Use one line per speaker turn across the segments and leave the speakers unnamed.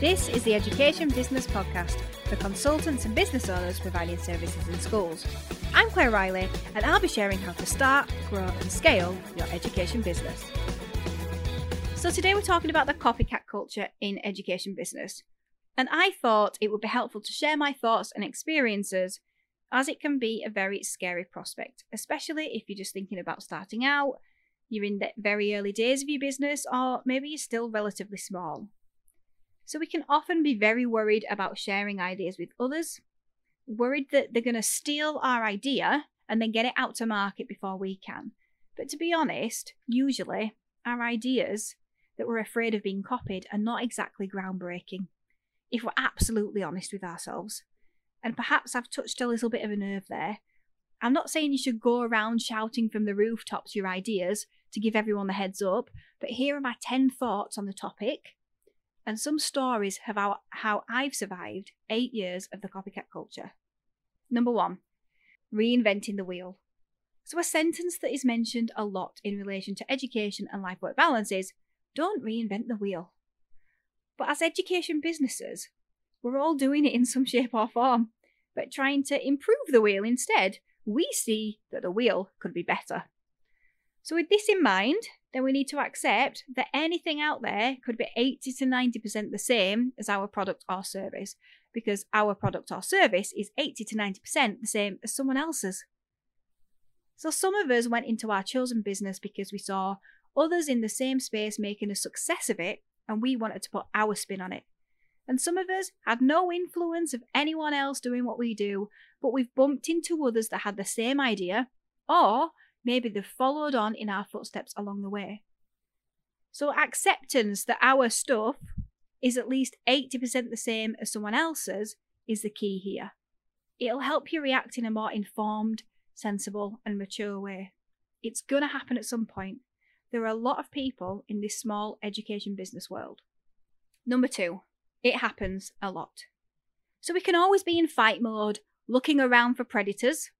This is the Education Business Podcast for consultants and business owners providing services in schools. I'm Claire Riley, and I'll be sharing how to start, grow, and scale your education business. So, today we're talking about the copycat culture in education business. And I thought it would be helpful to share my thoughts and experiences as it can be a very scary prospect, especially if you're just thinking about starting out, you're in the very early days of your business, or maybe you're still relatively small. So we can often be very worried about sharing ideas with others, worried that they're going to steal our idea and then get it out to market before we can. But to be honest, usually our ideas that we're afraid of being copied are not exactly groundbreaking, if we're absolutely honest with ourselves. And perhaps I've touched a little bit of a nerve there. I'm not saying you should go around shouting from the rooftops your ideas to give everyone the heads up, but here are my 10 thoughts on the topic and some stories of how, how I've survived eight years of the copycat culture. Number one, reinventing the wheel. So, a sentence that is mentioned a lot in relation to education and life work balance is don't reinvent the wheel. But as education businesses, we're all doing it in some shape or form, but trying to improve the wheel instead, we see that the wheel could be better. So, with this in mind, then we need to accept that anything out there could be 80 to 90% the same as our product or service, because our product or service is 80 to 90% the same as someone else's. So, some of us went into our chosen business because we saw others in the same space making a success of it, and we wanted to put our spin on it. And some of us had no influence of anyone else doing what we do, but we've bumped into others that had the same idea, or maybe they've followed on in our footsteps along the way. So, acceptance that our stuff is at least 80% the same as someone else's is the key here. It'll help you react in a more informed, sensible, and mature way. It's going to happen at some point. There are a lot of people in this small education business world. Number two, it happens a lot. So we can always be in fight mode, looking around for predators,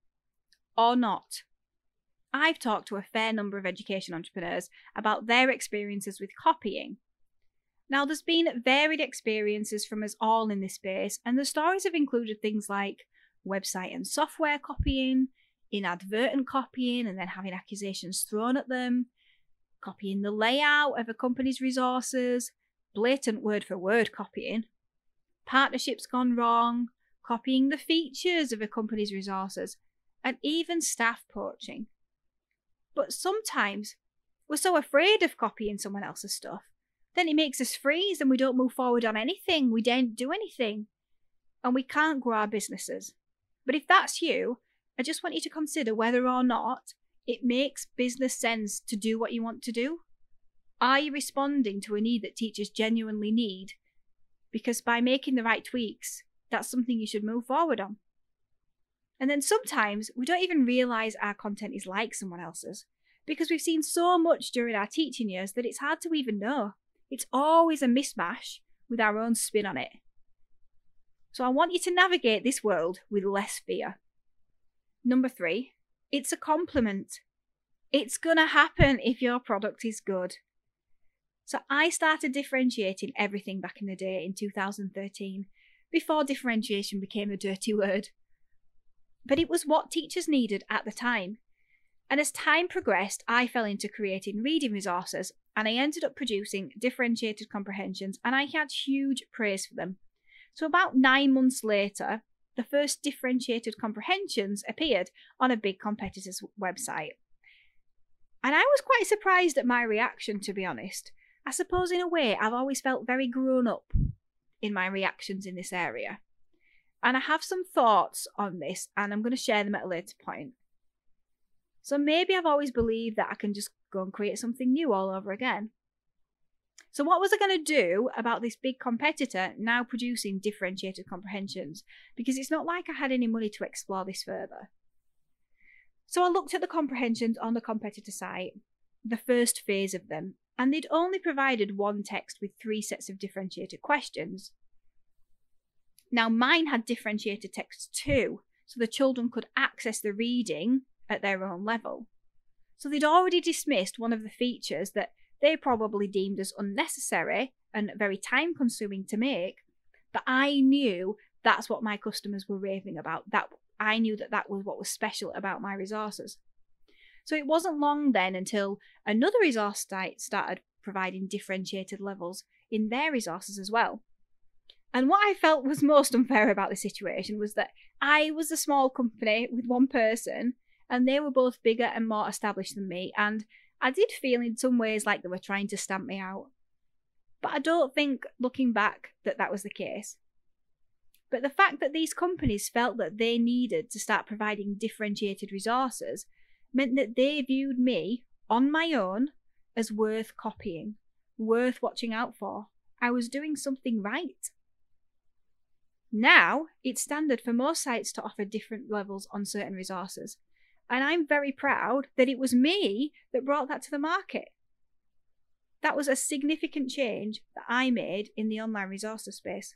or not. I've talked to a fair number of education entrepreneurs about their experiences with copying. Now, there's been varied experiences from us all in this space, and the stories have included things like website and software copying, inadvertent copying, and then having accusations thrown at them, copying the layout of a company's resources, blatant word for word copying, partnerships gone wrong, copying the features of a company's resources, and even staff poaching. But sometimes we're so afraid of copying someone else's stuff, then it makes us freeze and we don't move forward on anything. We don't do anything. And we can't grow our businesses. But if that's you, I just want you to consider whether or not it makes business sense to do what you want to do. Are you responding to a need that teachers genuinely need? Because by making the right tweaks, that's something you should move forward on. And then sometimes we don't even realize our content is like someone else's because we've seen so much during our teaching years that it's hard to even know. It's always a mismatch with our own spin on it. So I want you to navigate this world with less fear. Number three, it's a compliment. It's going to happen if your product is good. So I started differentiating everything back in the day in 2013, before differentiation became a dirty word but it was what teachers needed at the time. And as time progressed, I fell into creating reading resources and I ended up producing differentiated comprehensions and I had huge praise for them. So, about nine months later, the first differentiated comprehensions appeared on a big competitor's website. And I was quite surprised at my reaction, to be honest. I suppose, in a way, I've always felt very grown up in my reactions in this area. And I have some thoughts on this, and I'm going to share them at a later point. So maybe I've always believed that I can just go and create something new all over again. So, what was I going to do about this big competitor now producing differentiated comprehensions? Because it's not like I had any money to explore this further. So, I looked at the comprehensions on the competitor site, the first phase of them, and they'd only provided one text with three sets of differentiated questions. Now, mine had differentiated text too, so the children could access the reading at their own level. So they'd already dismissed one of the features that they probably deemed as unnecessary and very time consuming to make, but I knew that's what my customers were raving about. That I knew that that was what was special about my resources. So it wasn't long then until another resource site started providing differentiated levels in their resources as well. And what I felt was most unfair about the situation was that I was a small company with one person, and they were both bigger and more established than me, and I did feel in some ways like they were trying to stamp me out. But I don't think, looking back, that that was the case. But the fact that these companies felt that they needed to start providing differentiated resources meant that they viewed me, on my own, as worth copying, worth watching out for. I was doing something right. Now, it's standard for most sites to offer different levels on certain resources. And I'm very proud that it was me that brought that to the market. That was a significant change that I made in the online resources space.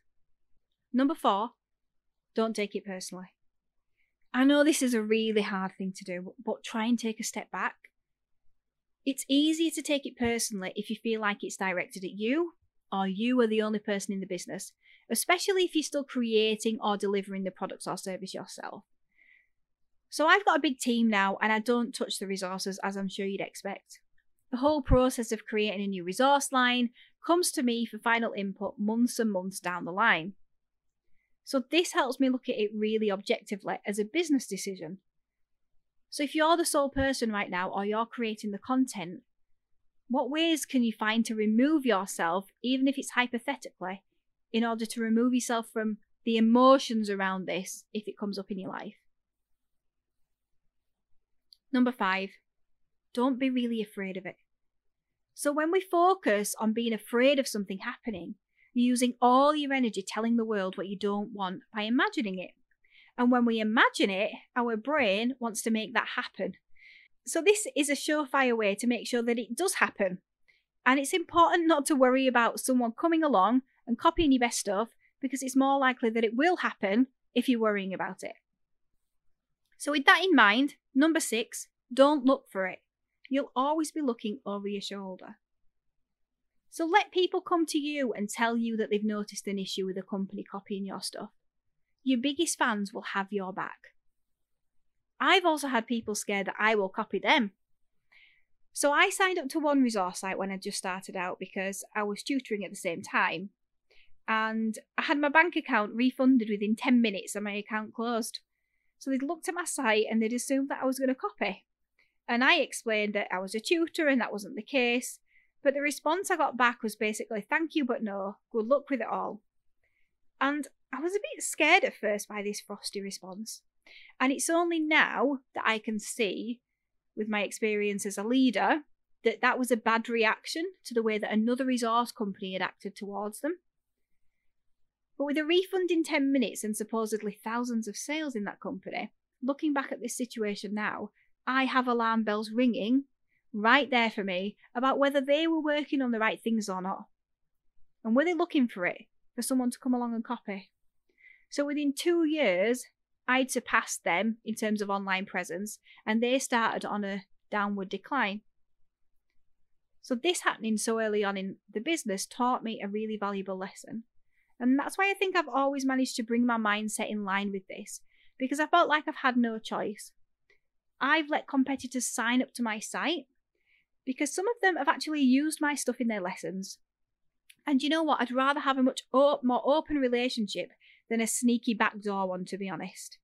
Number four, don't take it personally. I know this is a really hard thing to do, but try and take a step back. It's easier to take it personally if you feel like it's directed at you or you are the only person in the business, especially if you're still creating or delivering the products or service yourself. So I've got a big team now and I don't touch the resources as I'm sure you'd expect. The whole process of creating a new resource line comes to me for final input months and months down the line. So this helps me look at it really objectively as a business decision. So if you're the sole person right now or you're creating the content, what ways can you find to remove yourself, even if it's hypothetically, in order to remove yourself from the emotions around this if it comes up in your life? Number five, don't be really afraid of it. So when we focus on being afraid of something happening, using all your energy telling the world what you don't want by imagining it. And when we imagine it, our brain wants to make that happen. So, this is a surefire way to make sure that it does happen. And it's important not to worry about someone coming along and copying your best stuff because it's more likely that it will happen if you're worrying about it. So, with that in mind, number six, don't look for it. You'll always be looking over your shoulder. So let people come to you and tell you that they've noticed an issue with a company copying your stuff. Your biggest fans will have your back. I've also had people scared that I will copy them. So I signed up to one resource site when I just started out because I was tutoring at the same time. And I had my bank account refunded within 10 minutes and my account closed. So they'd looked at my site and they'd assumed that I was going to copy. And I explained that I was a tutor and that wasn't the case. But the response I got back was basically, thank you, but no, good luck with it all. And I was a bit scared at first by this frosty response. And it's only now that I can see, with my experience as a leader, that that was a bad reaction to the way that another resource company had acted towards them. But with a refund in 10 minutes and supposedly thousands of sales in that company, looking back at this situation now, I have alarm bells ringing right there for me about whether they were working on the right things or not. And were they looking for it, for someone to come along and copy? So within two years, I'd surpassed them in terms of online presence, and they started on a downward decline. So, this happening so early on in the business taught me a really valuable lesson. And that's why I think I've always managed to bring my mindset in line with this, because I felt like I've had no choice. I've let competitors sign up to my site because some of them have actually used my stuff in their lessons. And you know what? I'd rather have a much more open relationship than a sneaky backdoor one, to be honest.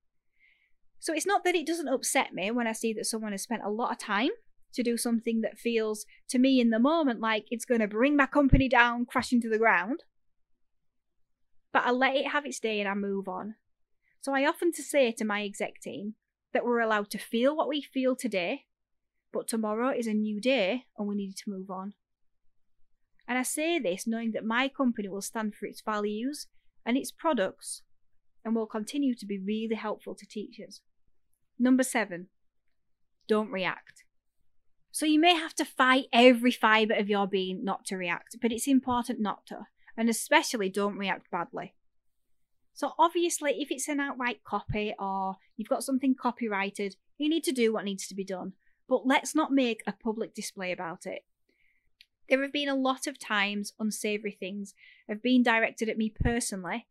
So it's not that it doesn't upset me when I see that someone has spent a lot of time to do something that feels to me in the moment like it's going to bring my company down, crashing to the ground. But I let it have its day and I move on. So I often to say to my exec team that we're allowed to feel what we feel today but tomorrow is a new day and we need to move on. And I say this knowing that my company will stand for its values and its products and will continue to be really helpful to teachers. Number seven, don't react. So you may have to fight every fibre of your being not to react, but it's important not to, and especially don't react badly. So obviously, if it's an outright copy or you've got something copyrighted, you need to do what needs to be done but let's not make a public display about it. There have been a lot of times unsavoury things have been directed at me personally,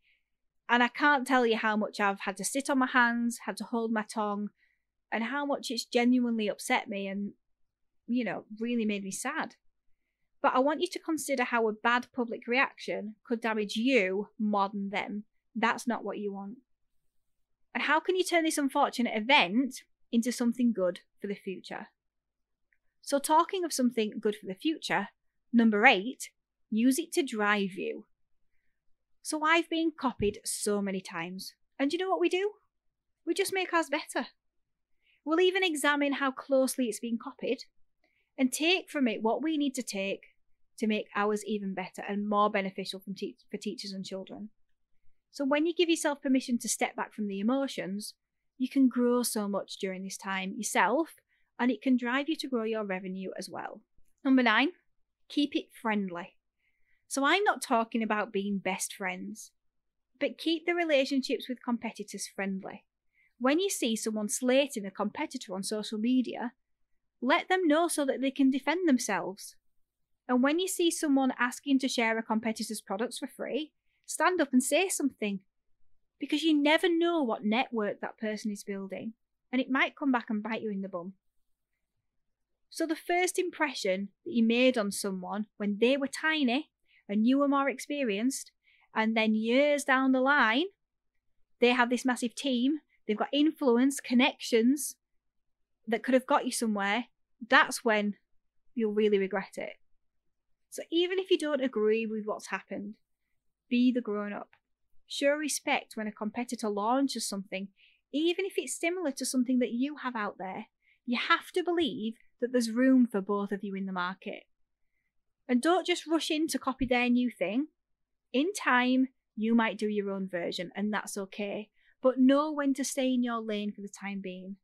and I can't tell you how much I've had to sit on my hands, had to hold my tongue, and how much it's genuinely upset me and, you know, really made me sad. But I want you to consider how a bad public reaction could damage you more than them. That's not what you want. And how can you turn this unfortunate event into something good for the future? So, talking of something good for the future, Number eight, use it to drive you. So I've been copied so many times. And you know what we do? We just make ours better. We'll even examine how closely it's been copied and take from it what we need to take to make ours even better and more beneficial te- for teachers and children. So when you give yourself permission to step back from the emotions, you can grow so much during this time yourself and it can drive you to grow your revenue as well. Number nine, keep it friendly. So I'm not talking about being best friends, but keep the relationships with competitors friendly. When you see someone slating a competitor on social media, let them know so that they can defend themselves. And when you see someone asking to share a competitor's products for free, stand up and say something. Because you never know what network that person is building, and it might come back and bite you in the bum. So the first impression that you made on someone when they were tiny and you were more experienced, and then years down the line, they have this massive team, they've got influence, connections that could have got you somewhere, that's when you'll really regret it. So even if you don't agree with what's happened, be the grown up. Show respect when a competitor launches something, even if it's similar to something that you have out there. You have to believe that there's room for both of you in the market. And don't just rush in to copy their new thing. In time, you might do your own version, and that's okay. But know when to stay in your lane for the time being.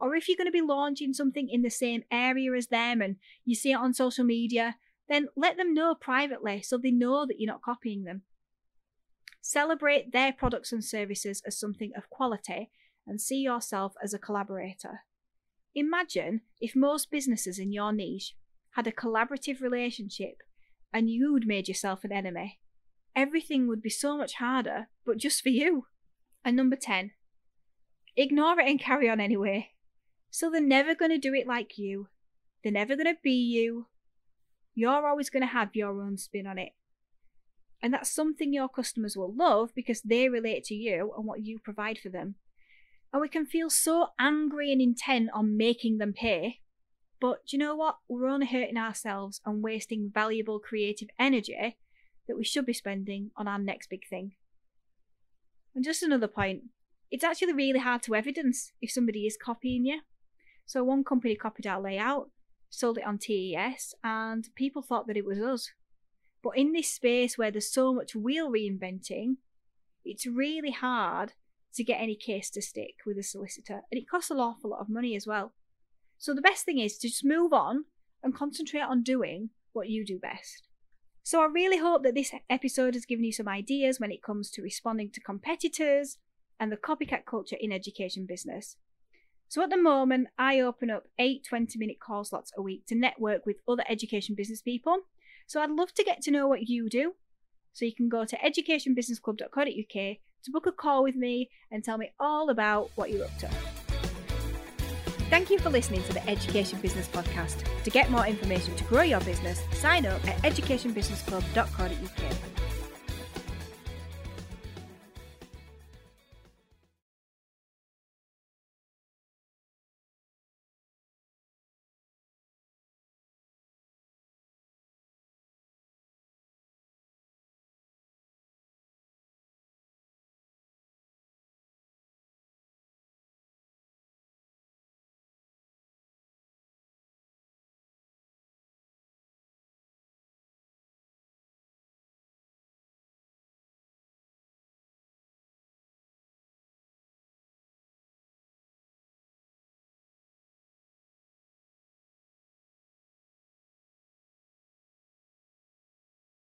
Or if you're going to be launching something in the same area as them and you see it on social media, then let them know privately so they know that you're not copying them. Celebrate their products and services as something of quality and see yourself as a collaborator. Imagine if most businesses in your niche had a collaborative relationship and you'd made yourself an enemy. Everything would be so much harder, but just for you. And number 10, ignore it and carry on anyway. So they're never going to do it like you. They're never going to be you. You're always going to have your own spin on it. And that's something your customers will love because they relate to you and what you provide for them. And we can feel so angry and intent on making them pay. But do you know what? We're only hurting ourselves and wasting valuable creative energy that we should be spending on our next big thing. And just another point it's actually really hard to evidence if somebody is copying you. So, one company copied our layout, sold it on TES, and people thought that it was us. But in this space where there's so much wheel reinventing, it's really hard to get any case to stick with a solicitor, and it costs an awful lot of money as well. So the best thing is to just move on and concentrate on doing what you do best. So I really hope that this episode has given you some ideas when it comes to responding to competitors and the copycat culture in education business. So at the moment, I open up eight 20 minute call slots a week to network with other education business people. So I'd love to get to know what you do. So you can go to educationbusinessclub.co.uk to book a call with me and tell me all about what you're up to. Thank you for listening to the Education Business Podcast. To get more information to grow your business, sign up at educationbusinessclub.co.uk.